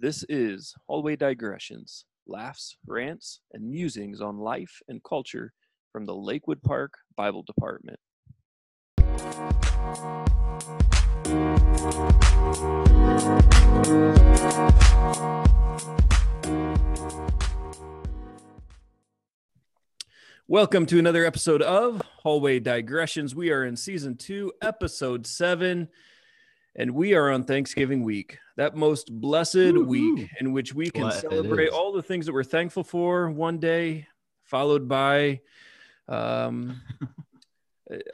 This is Hallway Digressions, laughs, rants, and musings on life and culture from the Lakewood Park Bible Department. Welcome to another episode of Hallway Digressions. We are in season two, episode seven, and we are on Thanksgiving week, that most blessed Woo-hoo. week in which we can Well, celebrate all the things that we're thankful for one day, followed by um,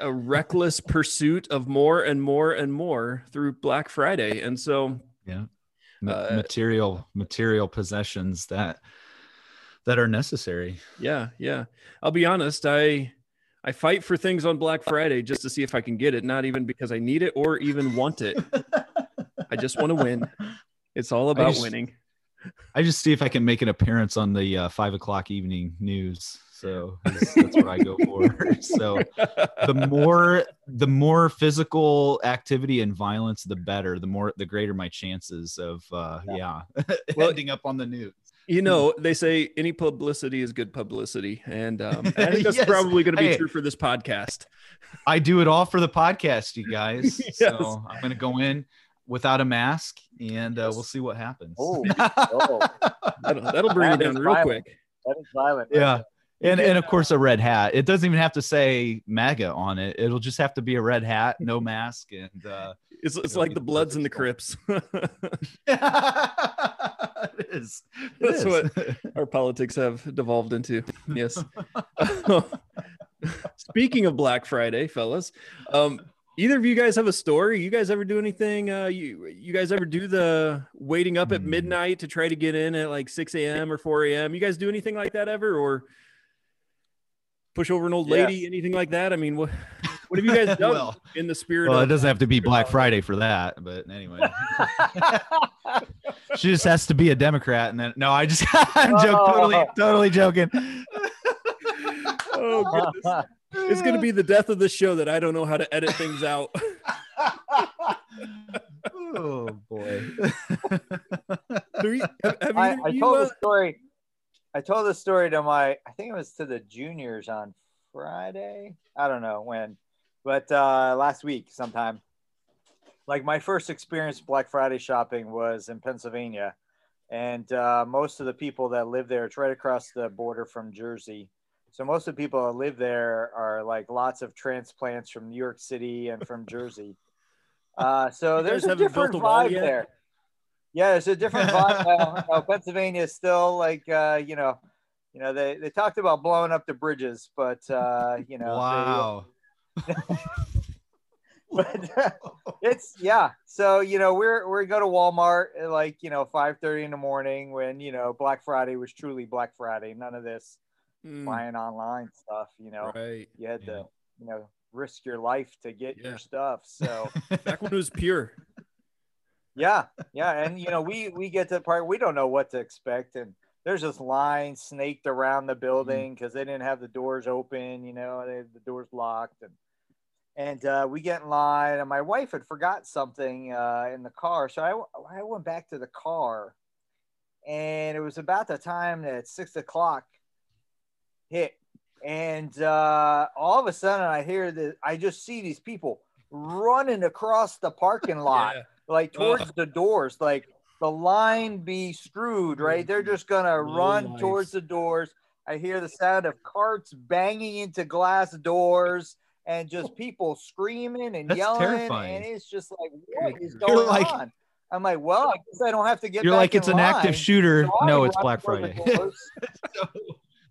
a- reckless pursuit of more and more and more through Black Friday. And so, yeah Uh, material material possessions that that are necessary Yeah, yeah. I'll be honest, I I fight for things on Black Friday just to see if I can get it, not even because I need it or even want it. I just want to win. It's all about just- winning. i just see if i can make an appearance on the uh, five o'clock evening news so that's, what i go for so the more the more physical activity and violence the better the more the greater my chances of uh yeah, Well- ending up on the news you know, they say any publicity is good publicity, and um, I think that's Yes. probably going to be Hey. true for this podcast. i do it all for the podcast you guys Yes. so i'm gonna go in without a mask and uh, we'll see what happens Oh, oh, That'll, that'll bring you down real violent. quick. that is violent. right yeah there. and and of course a red hat it doesn't even have to say maga on it it'll just have to be a red hat no mask and uh It's, it's like the Bloods and the Crips. it is It That's is. what- Our politics have devolved into. Yes. Speaking of Black Friday, fellas, um, either of you guys have a story? You guys ever do anything? Uh, you you guys ever do the waiting up at Hmm. midnight to try to get in at like 6 a.m. or 4 a.m.? You guys do anything like that ever, or push over an old lady, anything like that? I mean, what what have you guys done Well- in the spirit well it doesn't have to be black friday for that but anyway she just has to be a democrat and then no i just i'm joking totally Oh. totally joking Oh, goodness. It's going to be the death of the show that I don't know how to edit things out. oh boy Have, you- have- have I, either I told uh, the story. I told the story to my. I think it was to the juniors on Friday. I don't know when, but uh, last week sometime. Like my first experience Black Friday shopping was in Pennsylvania, and uh, most of the people that live there, it's right across the border from Jersey. So most of the people that live there are like lots of transplants from New York City and from Jersey. Uh, so there's a different a vibe yet? there. Yeah, there's a different vibe. now. No, Pennsylvania is still like uh, you know, you know they, they talked about blowing up the bridges, but uh, you know, they- wow but uh, it's yeah. So you know, we're we go to Walmart at like you know five thirty in the morning when you know Black Friday was truly Black Friday. None of this mm, buying online stuff. You know, right. you had Yeah. to you know risk your life to get Yeah. your stuff. So Back when it was pure. yeah, yeah, and you know we we get to the part we don't know what to expect, and there's this line snaked around the building because they didn't have the doors open. You know, they, the doors locked, and and uh, we get in line, and my wife had forgot something uh, in the car, so I I went back to the car, and it was about the time that six o'clock hit, and uh, all of a sudden I hear that I just see these people running across the parking lot Yeah. like towards the doors like the line be screwed right they're just gonna Low run life. towards the doors i hear the sound of carts banging into glass doors and just people screaming and That's yelling terrifying. and it's just like what Good is grief. going You're like- on i'm like well i guess i don't have to get you're back like in it's an active shooter So I no it's black friday doors.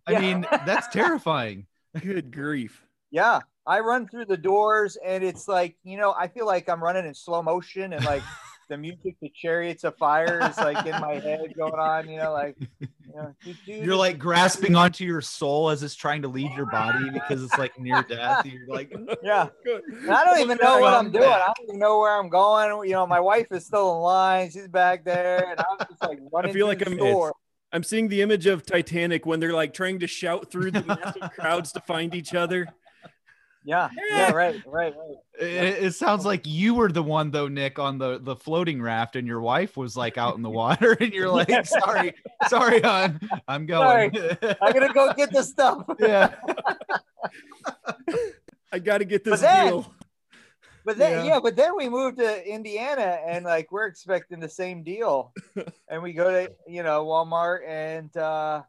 i Yeah. mean that's terrifying Good grief. Yeah, I run through the doors and it's like, you know, I feel like I'm running in slow motion and like the music the Chariots of Fire is like in my head going on, you know, like, you know, do- do You're like grasping onto your soul as it's trying to leave your body because it's like near death. You're like, yeah. And I don't even know what I'm Welcome doing. I don't even know where I'm going. You know, my wife is still in line. She's back there, and I'm just like running. I feel like I'm- store. I'm seeing the image of Titanic when they're like trying to shout through the massive crowds to find each other. Yeah, yeah, right, right, right. It, it sounds like you were the one though, Nick, on the the floating raft, and your wife was like out in the water, and you're like, "Sorry, sorry, hon, I'm going." I'm gonna go get the stuff. yeah, I got to get But this then- deal. But then, Yeah. yeah. but then we moved to Indiana, and like we're expecting the same deal, and we go to you know Walmart, and uh,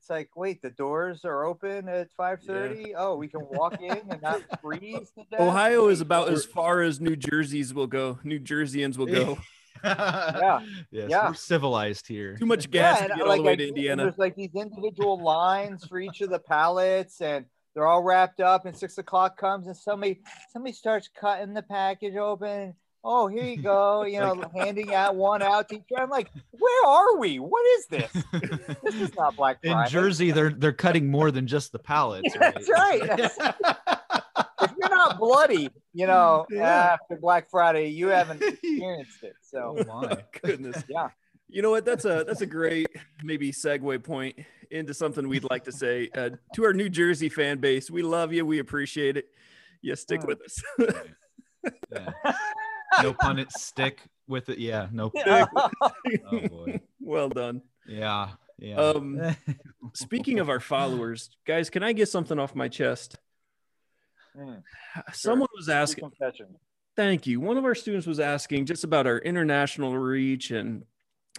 it's like, wait, the doors are open at five thirty. Oh, we can walk in and not freeze to death. Ohio is about as far as New Jersey's will go. New Jerseyans will go. yeah, yes, Yeah. we're civilized here. Too much gas Yeah, to and, get uh, all like, the way I- to Indiana. There's like these individual lines for each of the pallets, and they're all wrapped up. And six o'clock comes, and somebody somebody starts cutting the package open. Oh, here you go. You know, handing out one out to each. I'm like, where are we? What is this? This is not Black Friday. In Jersey, they're they're cutting more than just the pallets. That's right. if you're not bloody, you know, Yeah. after Black Friday, you haven't experienced it. So oh my. Goodness. yeah. You know what? That's a that's a great maybe segue point into something we'd like to say uh, to our New Jersey fan base. We love you. We appreciate it. You stick Mm. with us. Yeah. No pun it stick with it. Yeah, no. Yeah. Oh boy. well done. Yeah. Yeah. Um, Speaking of our followers, guys, can I get something off my chest? Mm, Someone was asking. Thank you. One of our students was asking just about our international reach. And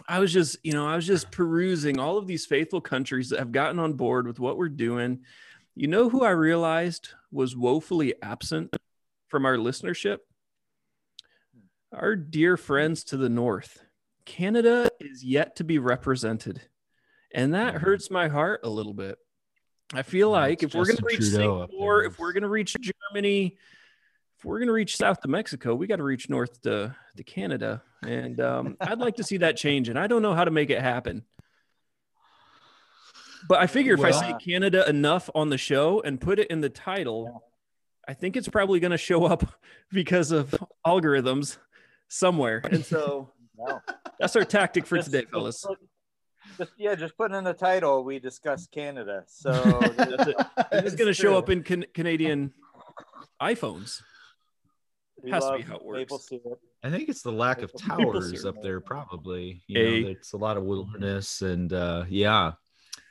I was just, you know, I was just perusing all of these faithful countries that have gotten on board with what we're doing. You know who I realized was woefully absent from our listenership? Our dear friends to the north. Canada is yet to be represented. And that Mhm. hurts my heart a little bit. I feel Yeah, like if we're going to reach Singapore, if we're going to reach Germany, if we're going to reach south to Mexico, we got to reach north to, to Canada. And um, I'd like to see that change. And I don't know how to make it happen. But I figure if I say Canada enough on the show and put it in the title, I think it's probably going to show up because of algorithms somewhere. And so No. that's our tactic for Just- today, fellas. Just, yeah, just putting in the title. We discuss Canada. So That's it. It's going to show up in can- Canadian iPhones. we Has to be how it works. I think it's the lack of towers up there, probably. You A- know, it's a lot of wilderness and uh yeah.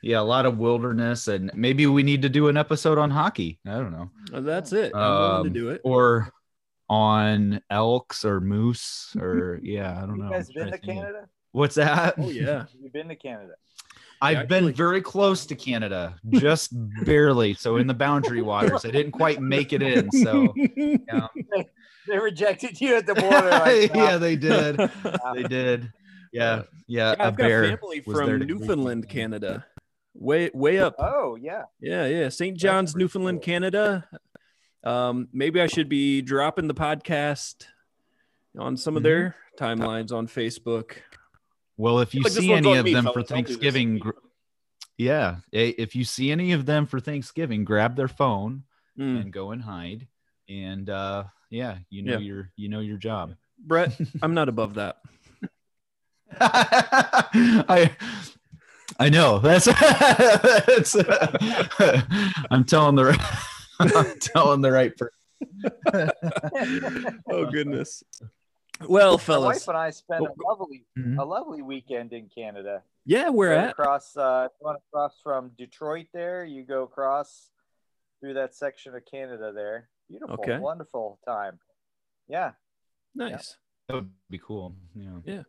Yeah, a lot of wilderness, and maybe we need to do an episode on hockey. I don't know. Uh, That's it. I'm willing Um, to do it. Or on elks or moose or yeah, I don't You know. guys been to think of- Canada? What's that? Oh, yeah. You've been to Canada. I've actually- been very close to Canada, just barely. So in the boundary waters, I didn't quite make it in. So um, yeah, They rejected you at the border. Like, yeah they did. They did. Yeah, yeah. Yeah, a I've got bear family from Newfoundland. Canada. Way way up. Oh yeah. Yeah, yeah. St. John's, Newfoundland, cool. Canada. Um, maybe I should be dropping the podcast on some of their timelines on Facebook. Well, if you Like, see any of me, them for I'll do this. Thanksgiving, gr- yeah, eh, if you see any of them for Thanksgiving, grab their phone Mm. and go and hide. And uh, yeah, you know Yeah. your you know your job. Brett, I'm not above that. I I know that's, that's I'm telling the I'm telling the right person. Oh goodness. Well, My fellas. wife and I spent Oh, a lovely, Mhm. a lovely weekend in Canada. Yeah, we're Right at. across, uh, you want to cross from Detroit. There, you go across through that section of Canada. There, beautiful, Okay. wonderful time. Yeah. Nice. That would be cool. Yeah, yeah.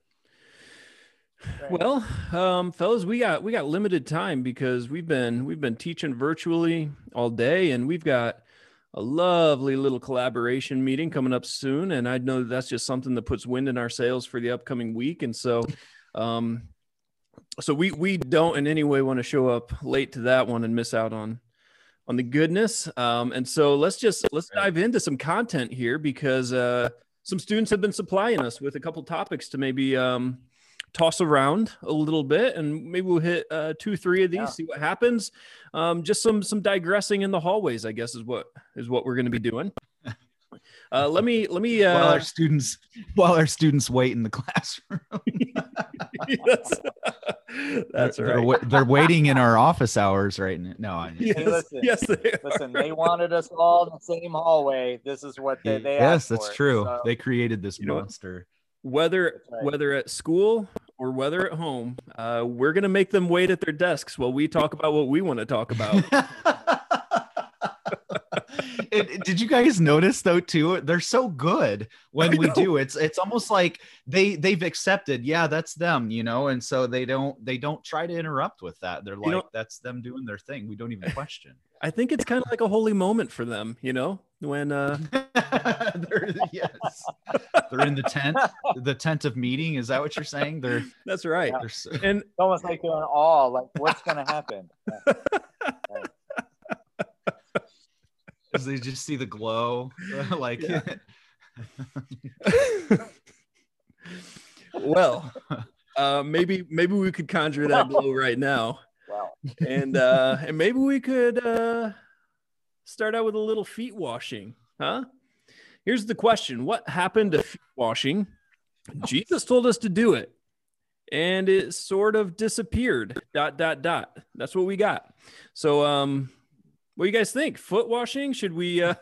Great. Well, um, fellas, we got we got limited time because we've been we've been teaching virtually all day, and we've got a lovely little collaboration meeting coming up soon. And I know that's just something that puts wind in our sails for the upcoming week. And so, um, so we we don't in any way want to show up late to that one and miss out on on the goodness. Um, and so let's just let's dive into some content here because uh, some students have been supplying us with a couple topics to maybe um, toss around a little bit, and maybe we'll hit uh, two, three of these, Yeah. see what happens. Um, just some some digressing in the hallways, I guess, is what is what we're going to be doing. Uh, let me let me. while Uh, our students while our students wait in the classroom. yes. That's they're, right. They're, they're waiting in our office hours right now. No, I, yes, listen, yes, they are. They wanted us all in the same hallway. This is what they, they yes, asked that's for. true. So, They created this You know monster. whether right. whether at school or whether at home, uh, we're gonna make them wait at their desks while we talk about what we want to talk about. It- it- did you guys notice though too? They're so good when we do. It's it's almost like they they've accepted. Yeah, that's them, you know, and so they don't they don't try to interrupt with that. They're like know- that's them doing their thing. We don't even question. I think it's kind of like a holy moment for them, you know, when uh, they're, yes, they're in the tent, the tent of meeting. Is that what you're saying? They're that's right. Yeah. they're so, And It's almost like they're in awe. Like, what's going to happen? because they just see the glow, like well, uh, maybe maybe we could conjure that glow right now, Wow. and uh, and maybe we could uh, start out with a little feet washing, huh? Here's the question: What happened to feet washing? Jesus told us to do it, and it sort of disappeared. Dot dot dot. That's what we got. So, um, what do you guys think? Foot washing? Should we? Uh,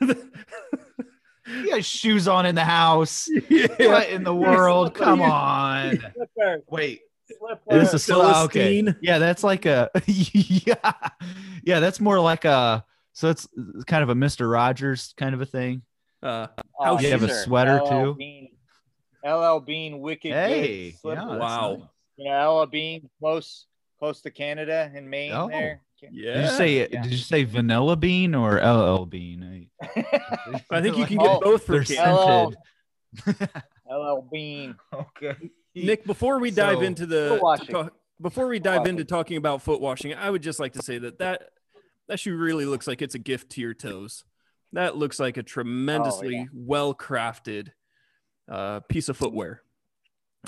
you got shoes on in the house. yeah. What in the world? Come on. Wait, slipper. is this a sl- okay? Yeah, that's like a yeah, yeah. That's more like a so it's kind of a Mister Rogers kind of a thing. Uh, Oh, You have a sweater, LL too? Bean, LL Bean, wicked Hey, yeah, Wow. nice. You know, LL Bean, close, close to Canada and Maine. Oh. there. yeah. Did you say Yeah. did you say vanilla bean or LL bean? I think you can Oh, get both for They're Canada. scented. LL Bean. okay. Nick, before we dive So- into the Foot washing. to talk- before we dive into talking about foot washing, I would just like to say that that that shoe really looks like it's a gift to your toes. That looks like a tremendously well crafted uh, piece of footwear.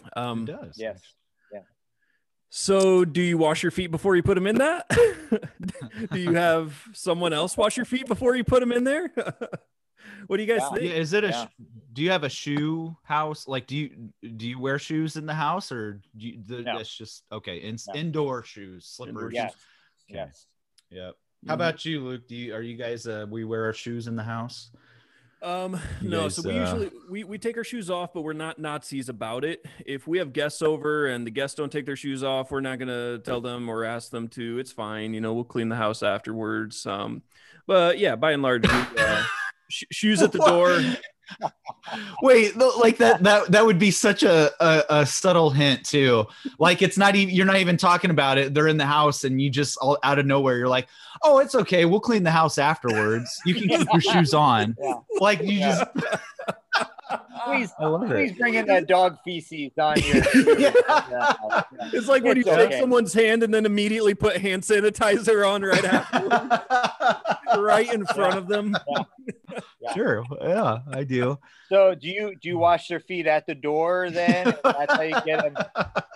It Um, does. Yes. Yeah. So, do you wash your feet before you put them in that? do you have someone else wash your feet before you put them in there? what do you guys Yeah. think? Yeah, is it a? Yeah. sh- Do you have a shoe house? Like, do you do you wear shoes in the house, or do you, the, No. it's just okay? In, No. Indoor shoes, Indoor slippers. Yes. Okay. Yes. Yep. How Mhm. about you, Luke? Do you are you guys? Uh, we wear our shoes in the house. Um, You no, guys, so we uh, usually we, we take our shoes off, but we're not Nazis about it. If we have guests over and the guests don't take their shoes off, we're not gonna tell them or ask them to. It's fine, you know. We'll clean the house afterwards. Um, but yeah, by and large, we, uh, sh- shoes at the door. Wait, no, like that that that would be such a, a a subtle hint too. Like it's not even you're not even talking about it. They're in the house and you just all out of nowhere you're like, "Oh, it's okay. We'll clean the house afterwards. You can keep your shoes on." Yeah. Like you Yeah. just Please, please it. bring in that dog feces on your. shoes. Yeah. Yeah. It's like when It's you shake someone's hand and then immediately put hand sanitizer on right after, right in front of them. Yeah. Sure. Yeah, I do. So, do you do you wash their feet at the door? Then that's how you get them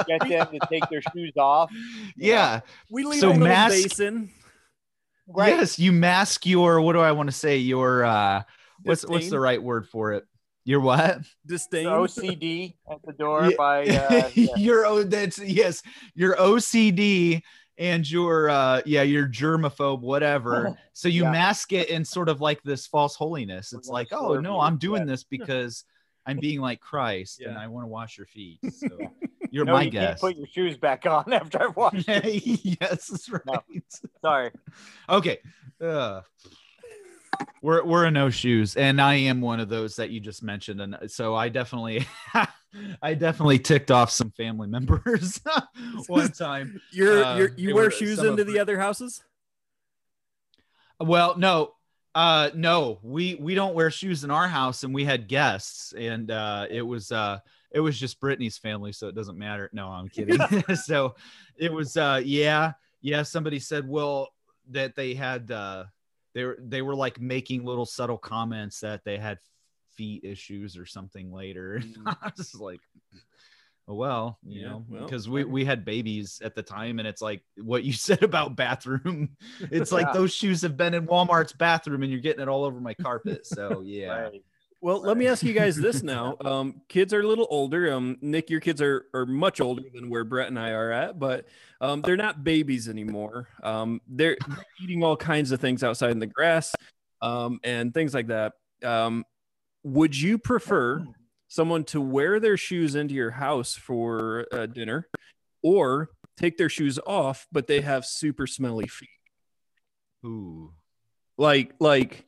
get them to take their shoes off. Yeah. We leave So a little mask- basin. Right. Yes, you mask your what do I want to say? Your uh what's what's the right word for it? Your what? Disdain. The OCD at the door Yeah. by uh, yeah. your oh that's yes your ocd and your uh yeah your germaphobe whatever so you Yeah. mask it in sort of like this false holiness it's like oh no i'm doing Yeah. this because i'm being like christ and i want to wash your feet so you're no, my you guest put your shoes back on after I've washed. yes that's right No. Sorry. okay uh, we're we're a no shoes and i am one of those that you just mentioned and so i definitely i definitely ticked off some family members one time. You're, Uh, you're, you wear shoes into the other houses? well no uh no we we don't wear shoes in our house and we had guests and uh it was uh it was just brittany's family so it doesn't matter. No i'm kidding. So it was uh yeah yeah somebody said well that they had uh they were they were like making little subtle comments that they had feet issues or something later Mm. i was like oh well you Yeah, know well, because we we had babies at the time and it's like what you said about bathroom it's like Yeah. those shoes have been in walmart's bathroom and you're getting it all over my carpet so yeah Right. Well, let me ask you guys this now. Um, kids are a little older. Um, Nick, your kids are, are much older than where Brett and I are at, but um, they're not babies anymore. Um, they're, they're eating all kinds of things outside in the grass um, and things like that. Um, would you prefer someone to wear their shoes into your house for uh, dinner or take their shoes off, but they have super smelly feet? Ooh. Like, like,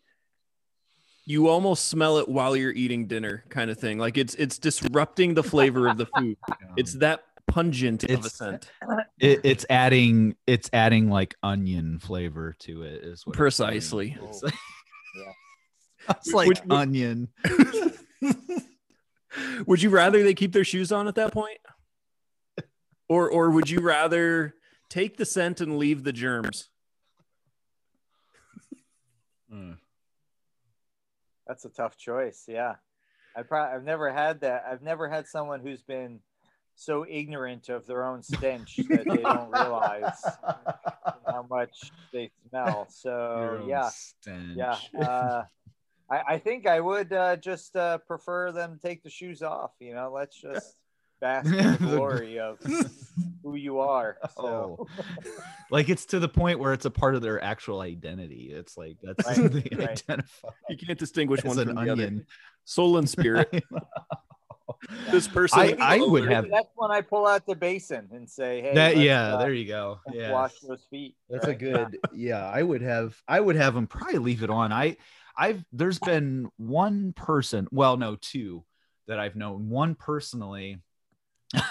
you almost smell it while you're eating dinner kind of thing. Like it's it's disrupting the flavor of the food. It's that pungent of a It's- scent. It, it's adding it's adding like onion flavor to it is what it's precisely It's, like Which- onion. would you rather they keep their shoes on at that point or or would you rather take the scent and leave the germs Mm. That's a tough choice. Yeah. I probably I've never had that. I've never had someone who's been so ignorant of their own stench that they don't realize how much they smell. So Your own yeah, stench. yeah. Uh, I, I think I would uh, just uh, prefer them take the shoes off. You know, let's just bask in the glory of who you are. So Oh. like it's to the point where it's a part of their actual identity. It's like that's Right, they right. identify you can't distinguish as one an from the other onion. soul and spirit this person I- I would Maybe have- that's when I pull out the basin and say, "Hey, that yeah, uh, there you go. Yeah. wash those feet." That's a good. Yeah, I would have. I would have them probably leave it on. I, I've. There's been one person. Well, no, two that I've known. One personally,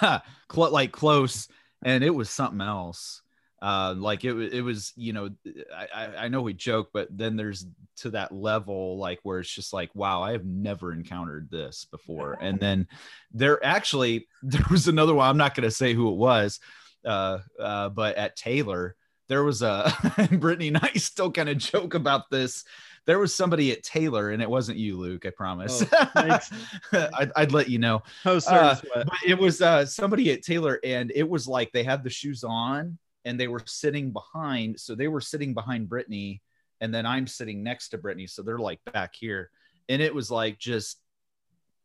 like close, and it was something else. Uh, like it, it was. You know, I, I, I know we joke, but then there's to that level, like where it's just like, wow, I have never encountered this before. And then there actually there was another one. I'm not going to say who it was, uh, uh, but at Taylor there was a Brittany and I still kind of joke about this. There was somebody at Taylor, and it wasn't you, Luke. I promise. Oh. I'd, I'd let you know. oh Uh, But it was uh, somebody at Taylor, and it was like they had the shoes on, and they were sitting behind. So they were sitting behind Brittany, and then I'm sitting next to Brittany. So they're like back here, and it was like just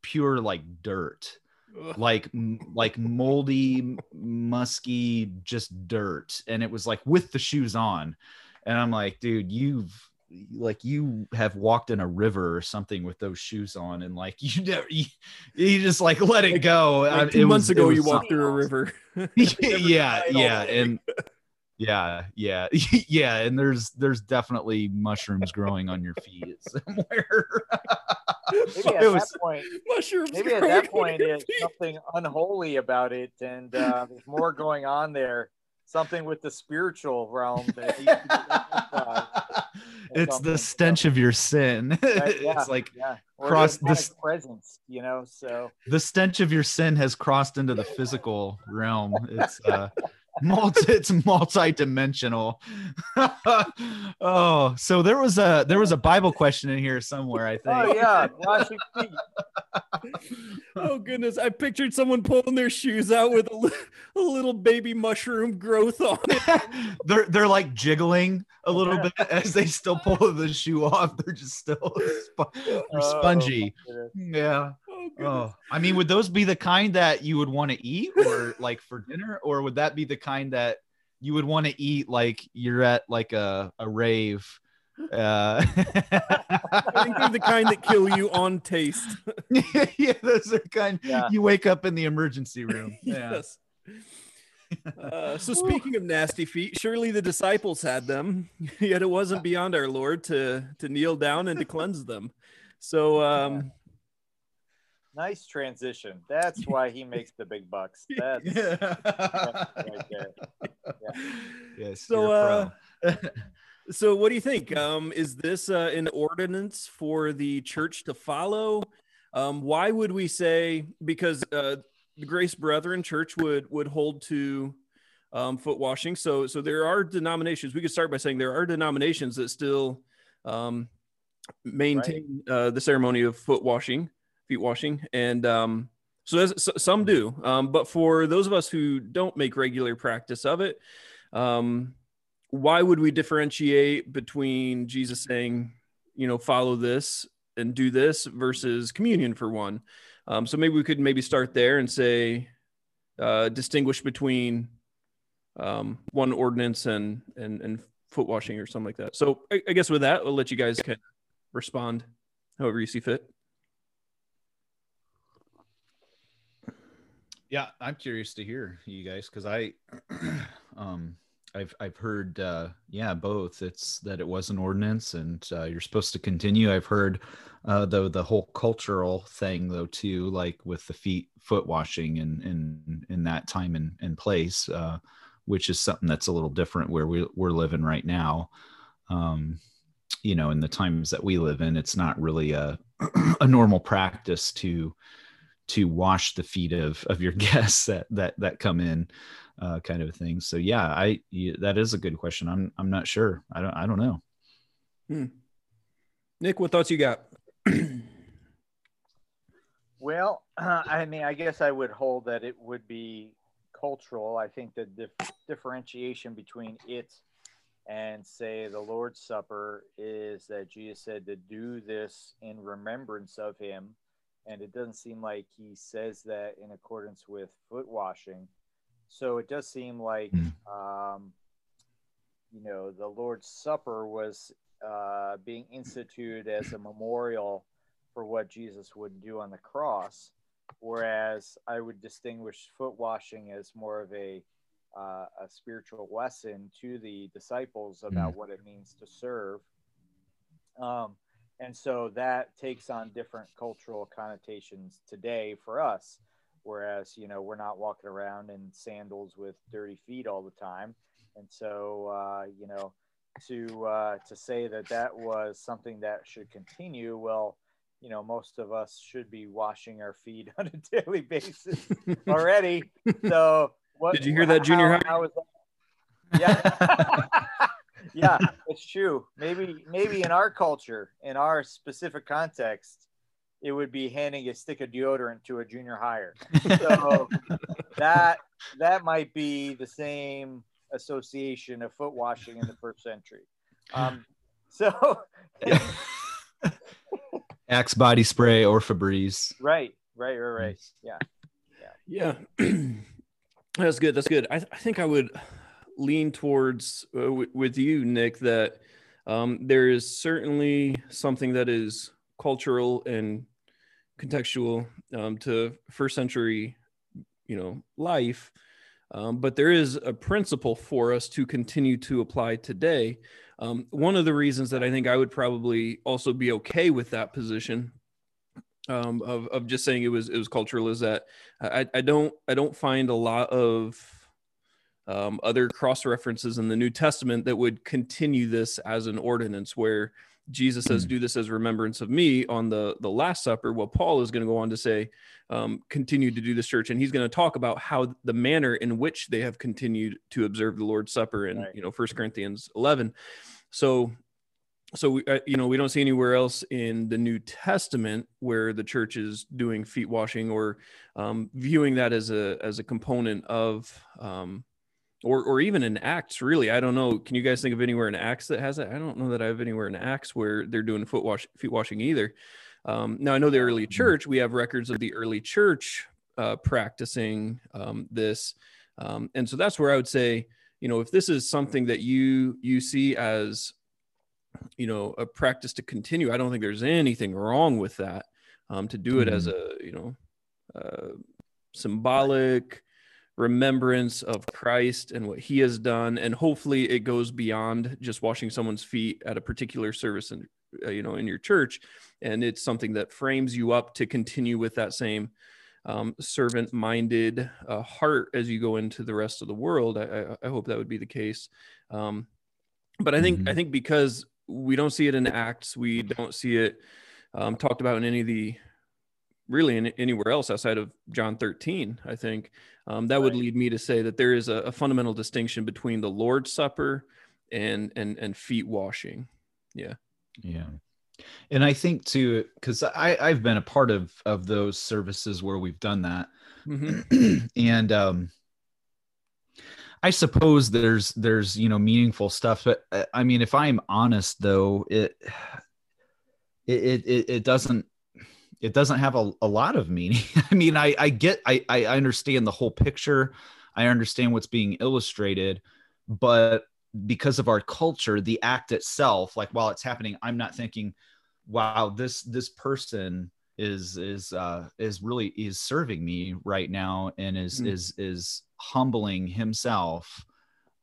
pure like dirt like like moldy musky just dirt and it was like with the shoes on and i'm like dude you've like you have walked in a river or something with those shoes on and like you never you, you just like let it go I- Like two it months was- ago, was you walked something. through a river. yeah yeah and yeah yeah yeah and there's there's definitely mushrooms growing on your feet somewhere Maybe at It was- that point, Mushrooms. maybe at that point, your it's something unholy about it, and uh, there's more going on there. Something with the spiritual realm that needs to be reconciled. It's the so- stench of your sin Right, yeah. it's like Yeah, cross this- presence, you know. So the stench of your sin has crossed into the physical realm. It's uh multi it's multi-dimensional. oh, so there was a there was a Bible question in here somewhere, I oh, think. oh yeah, wash your feet. Oh goodness! I pictured someone pulling their shoes out with a, li- a little baby mushroom growth on it. they're they're like jiggling a little bit as they still pull the shoe off. They're just still sp- they're Oh, spongy. my. Yeah. Oh! Oh, I mean, would those be the kind that you would want to eat, or like for dinner, or would that be the kind that you would want to eat like you're at like a a rave? Uh, I think they're the kind that kill you on taste. yeah, those are kind. Yeah. You wake up in the emergency room. Yeah. yes. Uh, so speaking of nasty feet, surely the disciples had them, yet it wasn't beyond our Lord to to kneel down and to cleanse them. So um, Nice transition. That's why he makes the big bucks. That's Yeah. right there. Yes. So, you're a uh. So, what do you think? Um, is this uh, an ordinance for the church to follow? Um, why would we say? Because uh, the Grace Brethren Church would would hold to um, foot washing. So, so there are denominations. We could start by saying there are denominations that still um, maintain uh, the ceremony of foot washing, feet washing, and um, so, that's, so some do. Um, but for those of us who don't make regular practice of it, um, why would we differentiate between Jesus saying, you know, follow this and do this versus communion for one. Um, so maybe we could maybe start there and say uh, distinguish between um, one ordinance and and and foot washing or something like that. So I, I guess with that, I'll let you guys kind of respond however you see fit. Yeah, I'm curious to hear you guys because I, um, I've I've heard, uh, yeah, both. It's that it was an ordinance, and uh, you're supposed to continue. I've heard, uh, though, the whole cultural thing, though, too, like with the feet foot washing and in in that time and, and place, uh, which is something that's a little different where we we're living right now. Um, you know, in the times that we live in, it's not really a a normal practice to to wash the feet of of your guests that that that come in uh, kind of a thing. So yeah i that is a good question. I'm i'm not sure. I don't i don't know. Hmm. nick what thoughts you got? Well uh, i mean i guess i would hold that it would be cultural. I think the dif- differentiation between it and say the lord's supper is that jesus said to do this in remembrance of him and it doesn't seem like he says that in accordance with foot washing. So it does seem like, mm. um, you know, the Lord's Supper was uh, being instituted as a memorial for what Jesus would do on the cross, whereas I would distinguish foot washing as more of a uh, a spiritual lesson to the disciples about mm. what it means to serve. Um, and so that takes on different cultural connotations today for us. Whereas you know we're not walking around in sandals with dirty feet all the time. And so uh, you know to uh, to say that that was something that should continue well you know most of us should be washing our feet on a daily basis already. So what did you hear that junior how, high? how that? yeah yeah, it's true. Maybe maybe in our culture, in our specific context, it would be handing a stick of deodorant to a junior higher. So that that might be the same association of foot washing in the first century. Um, so Axe body spray or Febreze. Right, right, right, right. Yeah, yeah, yeah. That's good. That's good. I, th- I think I would lean towards uh, w- with you, Nick, that um, there is certainly something that is cultural and contextual um, to first century, you know, life. Um, but there is a principle for us to continue to apply today. Um, one of the reasons that I think I would probably also be okay with that position um, of, of just saying it was it was cultural is that I, I don't I don't find a lot of um, other cross references in the New Testament that would continue this as an ordinance where Jesus says, hmm. "Do this as remembrance of me." On the the Last Supper, well, Paul is going to go on to say, um, "Continue to do this, church," and he's going to talk about how the manner in which they have continued to observe the Lord's Supper in right. you know First Corinthians eleven. So, so we, uh, you know we don't see anywhere else in the New Testament where the church is doing feet washing or um, viewing that as a as a component of um, or or even in acts really i don't know can you guys think of anywhere in acts that has it i don't know that i have anywhere in acts where they're doing foot wash feet washing either um, now i know the early mm-hmm. church we have records of the early church uh, practicing um, this um, and so that's where i would say you know if this is something that you you see as you know a practice to continue i don't think there's anything wrong with that um, to do it mm-hmm. as a you know uh, symbolic remembrance of Christ and what he has done and hopefully it goes beyond just washing someone's feet at a particular service and, uh, you know in your church and it's something that frames you up to continue with that same um, servant minded uh, heart as you go into the rest of the world I, I, I hope that would be the case um, but I think mm-hmm. I think because we don't see it in Acts we don't see it um, talked about in any of the really in, anywhere else outside of John 13, I think. Um, that right. would lead me to say that there is a, a, fundamental distinction between the Lord's Supper and and and feet washing. Yeah. Yeah. And I think too, because I I've been a part of of those services where we've done that, mm-hmm. and um, I suppose there's there's you know meaningful stuff, but uh, I mean if I'm honest though, it it it, it doesn't it doesn't have a, a lot of meaning. I mean, I, I get, I, I understand the whole picture. I understand what's being illustrated, but because of our culture, the act itself, like while it's happening, I'm not thinking, wow, this, this person is, is, uh, is really, is serving me right now and is, mm. is, is humbling himself,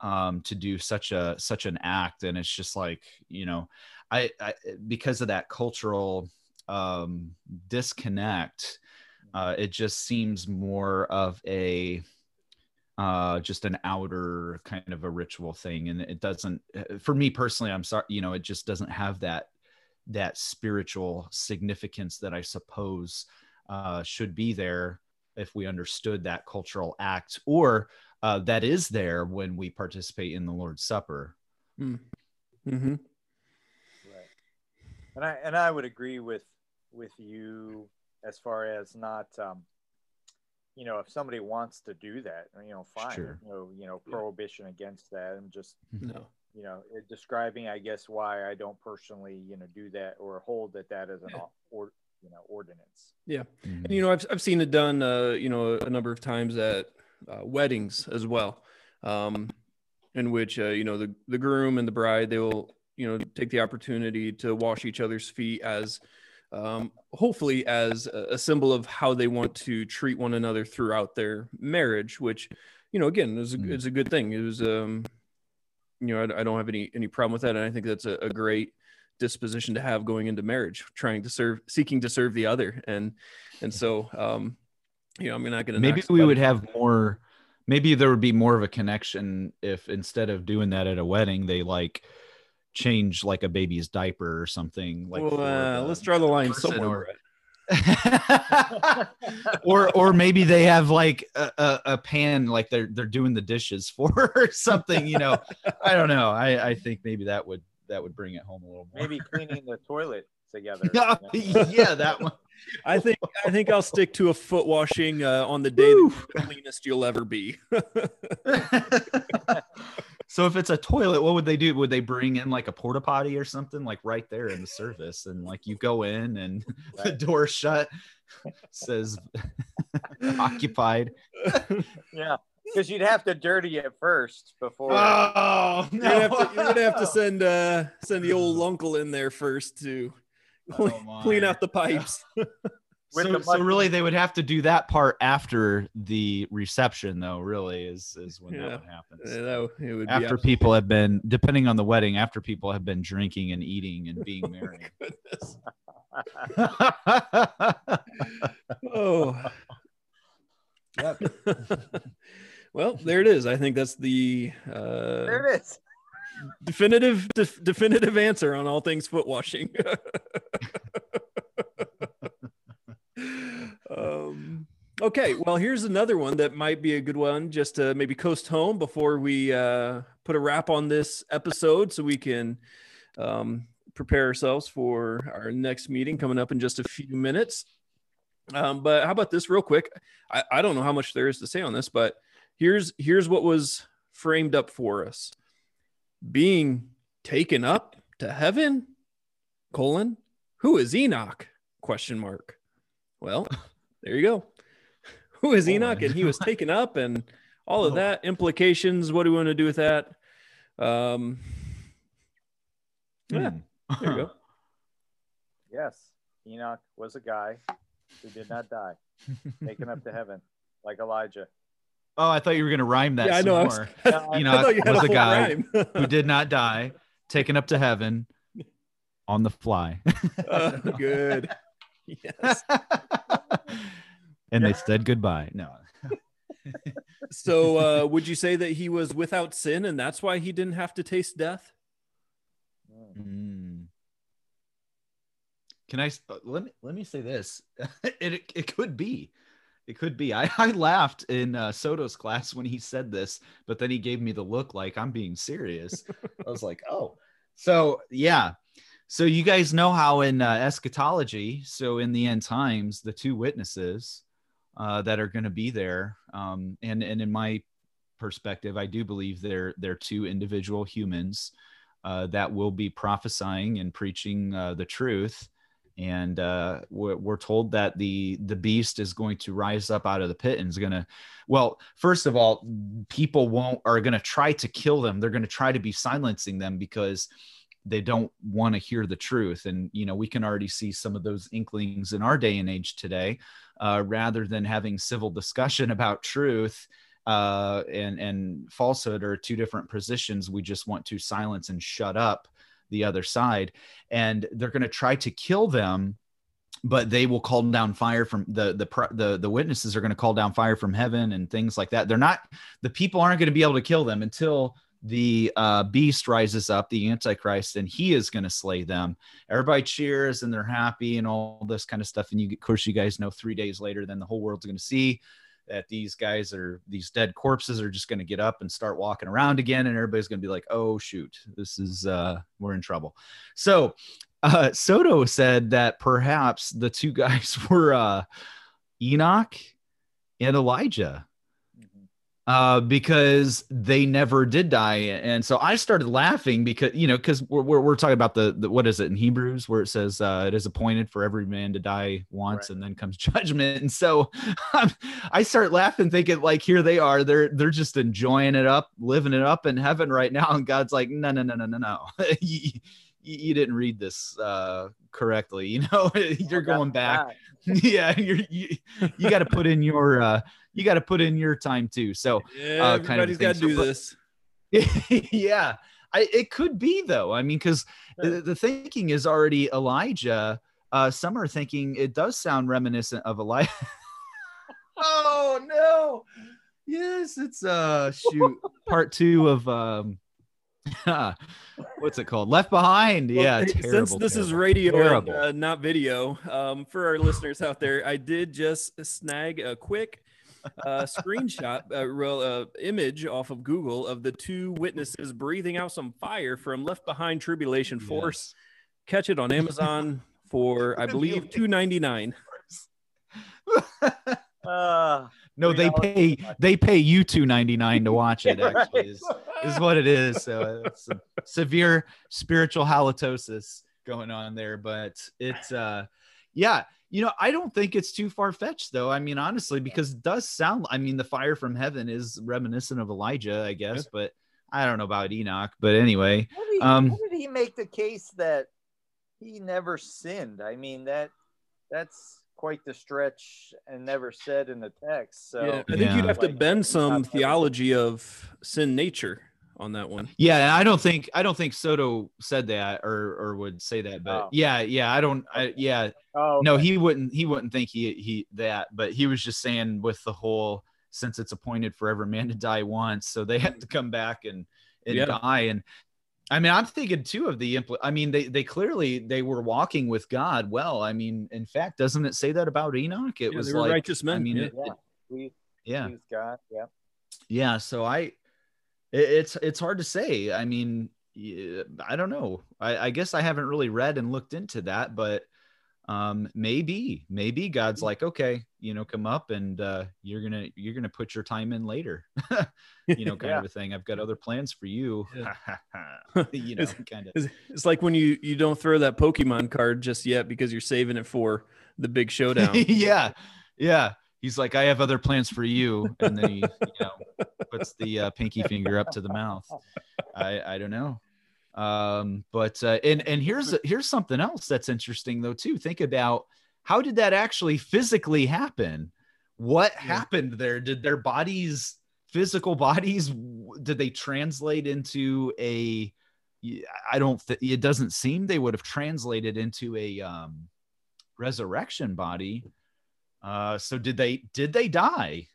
um, to do such a, such an act. And it's just like, you know, I, I because of that cultural, um, disconnect, uh, it just seems more of a uh, just an outer kind of a ritual thing, and it doesn't. For me personally, I'm sorry, you know, it just doesn't have that that spiritual significance that I suppose uh, should be there if we understood that cultural act, or uh, that is there when we participate in the Lord's Supper. Mm. Mm-hmm. Right, and I and I would agree with with you as far as not um, you know if somebody wants to do that you know fine sure. you know you know prohibition yeah. against that and just no you know describing i guess why i don't personally you know do that or hold that that as an yeah. or you know ordinance yeah mm-hmm. and you know i've, I've seen it done uh you know a number of times at uh, weddings as well um in which uh, you know the the groom and the bride they will you know take the opportunity to wash each other's feet as um, hopefully as a, symbol of how they want to treat one another throughout their marriage, which, you know, again, is a, mm. is a good thing. It was, um, you know, I, I, don't have any any problem with that, and I think that's a, a, great disposition to have going into marriage, trying to serve, seeking to serve the other, and and so, um, you know, I'm not going to. Maybe we would have more. Maybe there would be more of a connection if instead of doing that at a wedding, they like change like a baby's diaper or something like well, uh, let's draw the line somewhere or, or or maybe they have like a, a, a, pan like they're they're doing the dishes for or something you know? I don't know. I i think maybe that would that would bring it home a little more. Maybe cleaning the toilet together yeah, yeah that one. I think I think I'll stick to a foot washing uh, on the day the cleanest you'll ever be. So if it's a toilet, what would they do? Would they bring in like a porta potty or something like right there in the service? And like you go in and right. the door shut says occupied. Yeah. Because you'd have to dirty it first before. Oh, no. you'd, have to, you'd have to send uh, send the old uncle in there first to oh clean out the pipes. So, so really they would have to do that part after the reception though really is is when yeah. that happens yeah, that, it would after people have been depending on the wedding after people have been drinking and eating and being married oh. Yep. well there it is. I think that's the uh there it is. definitive def- definitive answer on all things foot washing um, okay, well, here's another one that might be a good one just to maybe coast home before we uh, put a wrap on this episode so we can um, prepare ourselves for our next meeting coming up in just a few minutes. Um, but how about this real quick? I, I don't know how much there is to say on this, but here's here's what was framed up for us. Being taken up to heaven, colon, who is Enoch? Question mark. Well, there you go. Who is Enoch? And he was taken up, and all of oh. that implications. What do we want to do with that? Um, yeah, hmm. there you go. Yes, Enoch was a guy who did not die, taken up to heaven like Elijah. Oh, I thought you were going to rhyme that. Yeah, I know. More. Was, Enoch was a, a guy who did not die, taken up to heaven on the fly. uh, good. Yes. and they said goodbye. No. so, uh, would you say that he was without sin, and that's why he didn't have to taste death? Mm. Can I uh, let me let me say this? it, it, it could be, it could be. I, I laughed in uh, Soto's class when he said this, but then he gave me the look like I'm being serious. I was like, oh, so yeah, so you guys know how in uh, eschatology, so in the end times, the two witnesses uh, that are going to be there, um, and and in my perspective, I do believe they're they're two individual humans uh, that will be prophesying and preaching uh, the truth. And uh, we're, we're told that the the beast is going to rise up out of the pit and is going to well first of all people won't are going to try to kill them. They're going to try to be silencing them because they don't want to hear the truth. And you know we can already see some of those inklings in our day and age today uh, rather than having civil discussion about truth uh, and and falsehood are two different positions we just want to silence and shut up the other side. And they're going to try to kill them but they will call down fire from the the the, the witnesses are going to call down fire from heaven and things like that. They're not the people aren't going to be able to kill them until the uh, beast rises up the antichrist and he is going to slay them. Everybody cheers and they're happy and all this kind of stuff. And you of course you guys know three days later then the whole world's going to see that these guys are these dead corpses are just going to get up and start walking around again. And everybody's going to be like oh shoot this is uh we're in trouble. So uh soto said that perhaps the two guys were uh enoch and elijah uh, because they never did die. And so I started laughing because, you know, because we're, we're, we're, talking about the, the, what is it in Hebrews where it says uh, it is appointed for every man to die once right. and then comes judgment. And so um, I start laughing, thinking like, here they are, they're, they're just enjoying it up, living it up in heaven right now. And God's like, no, no, no, no, no, no. you, you didn't read this uh, correctly. You know, you're going back. yeah. You're, you, you got to put in your, uh, you got to put in your time too. So yeah, uh, everybody's got to do so, this. yeah, I, it could be though. I mean, because the, the, thinking is already Elijah. Uh, some are thinking it does sound reminiscent of Elijah. oh no! Yes, it's uh shoot part two of um what's it called? Left Behind. Well, yeah, terrible, since this terrible, is radio, and, uh, not video, um, for our listeners out there, I did just snag a quick uh, screenshot, a uh, real uh, image off of Google of the two witnesses breathing out some fire from Left Behind Tribulation Force. Yes. Catch it on Amazon for I believe two ninety nine. Uh, no, they pay they pay you two ninety nine to watch it. Actually, is, is what it is. So it's a severe spiritual halitosis going on there, but it's uh, yeah you know, I don't think it's too far fetched, though. I mean, honestly, because it does sound. I mean, the fire from heaven is reminiscent of Elijah, I guess, yeah. but I don't know about Enoch. But anyway, how did, he, um, how did he make the case that he never sinned? I mean that that's quite the stretch and never said in the text. So yeah, I think yeah. you'd have to bend some theology of sin nature on that one. Yeah, I don't think I don't think Soto said that or or would say that, but oh. yeah, yeah, I don't. I, yeah, oh, okay. no, he wouldn't. He wouldn't think he he that, but he was just saying with the whole since it's appointed for every man to die once, so they have to come back and and yeah. die. And I mean, I'm thinking too of the impl. I mean, they they clearly they were walking with God. Well, I mean, in fact, doesn't it say that about Enoch? It yeah, was like righteous men. I mean, yeah. It, yeah. We, yeah. God. Yeah. Yeah. So I it's it's hard to say. I mean, I don't know. I, I guess I haven't really read and looked into that, but um, maybe maybe God's like, okay, you know, come up and uh, you're gonna you're gonna put your time in later, you know, kind yeah. of a thing. I've got other plans for you. You know, kind of. It's like when you you don't throw that Pokemon card just yet because you're saving it for the big showdown. yeah, yeah he's like, I have other plans for you. And then he, you know, puts the uh, pinky finger up to the mouth. I, I don't know. Um, but, uh, and, and here's, here's something else that's interesting though, too. Think about how did that actually physically happen? What yeah. happened there? Did their bodies, physical bodies, did they translate into a, I don't, th- it doesn't seem they would have translated into a, um, resurrection body uh, so did they did they die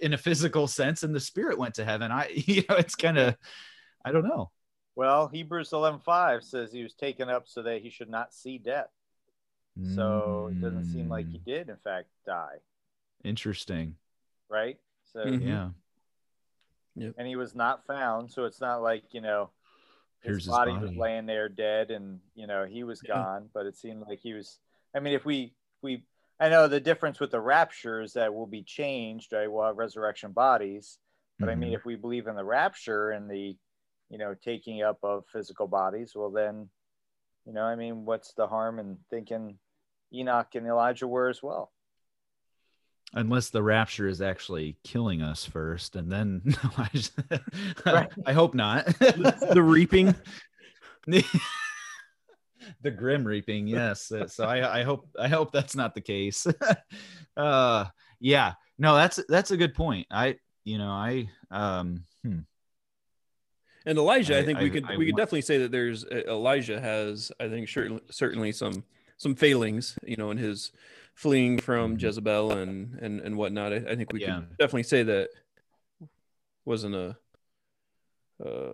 in a physical sense and the spirit went to heaven? I you know it's kind of I don't know. Well, Hebrews 11:5 says he was taken up so that he should not see death. So it doesn't seem like he mm. did in fact die. Interesting. Right? So mm-hmm. yeah. Yep. And he was not found, so it's not like, you know, his, his body, body, was laying there dead and, you know, he was yeah. gone, but it seemed like he was I mean, if we if we I know the difference with the rapture is that will be changed, right? We'll have resurrection bodies. But mm-hmm. I mean, mm-hmm. if we believe in the rapture and the, you know, taking up of physical bodies, well, then, you know, I mean, what's the harm in thinking Enoch and Elijah were as well. Unless the rapture is actually killing us first, and then I, just, right. I hope not. the reaping. the grim reaping yes so I, I hope i hope that's not the case uh yeah no that's that's a good point i you know i um hmm. and elijah i, I think we could I, we could definitely say that there's uh, elijah has i think certainly certainly some some failings you know in his fleeing from mm-hmm. jezebel and and and whatnot i, think we yeah. can definitely say that wasn't a uh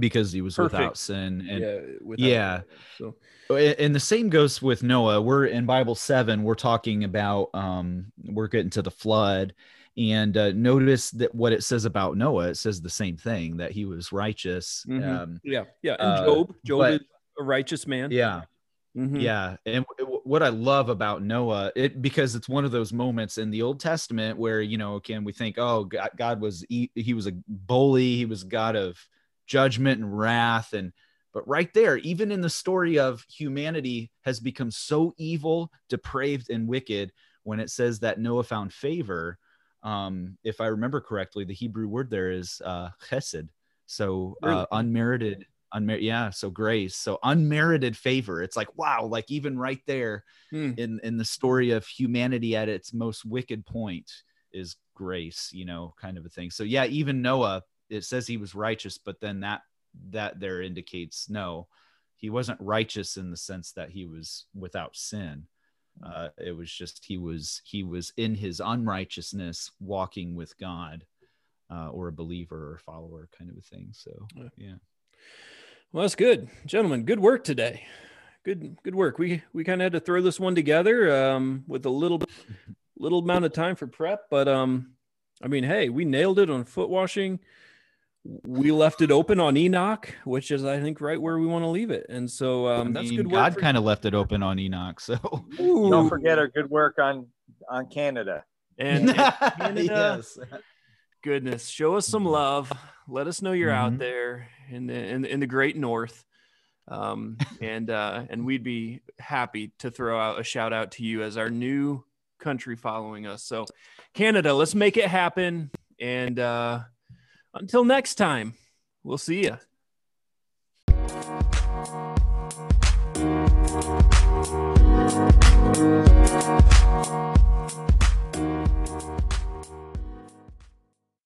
because he was Perfect. without sin and yeah, without yeah. so and the same goes with noah we're in bible 7 we're talking about um we're getting to the flood and uh, notice that what it says about noah it says the same thing that he was righteous mm-hmm. um yeah yeah and uh, job job but, is a righteous man yeah mm-hmm. yeah and w- what i love about noah it because it's one of those moments in the old testament where you know can we think oh god, god was he, he was a bully he was god of judgment and wrath. And but right there even in the story of humanity has become so evil depraved and wicked when it says that noah found favor. Um, if i remember correctly the hebrew word there is uh, chesed. So uh, unmerited unmerited yeah so grace so unmerited favor. It's like wow like even right there hmm. in in the story of humanity at its most wicked point is grace you know kind of a thing. So yeah even noah it says he was righteous, but then that that there indicates no, he wasn't righteous in the sense that he was without sin. Uh, it was just he was he was in his unrighteousness walking with God, uh, or a believer or follower kind of a thing. So yeah. Well, that's good, gentlemen. Good work today. Good good work. We we kind of had to throw this one together um, with a little little amount of time for prep, but um, I mean, hey, we nailed it on foot washing we left it open on Enoch, which is I think right where we want to leave it. And so um, I mean, that's good. God kind of left it open on Enoch. So Ooh. don't forget our good work on on Canada. And, and Canada, yes. goodness, show us some love. Let us know you're mm-hmm. out there in the in, in the great north. Um, and uh, and we'd be happy to throw out a shout out to you as our new country following us. So Canada, let's make it happen. And uh until next time, we'll see you.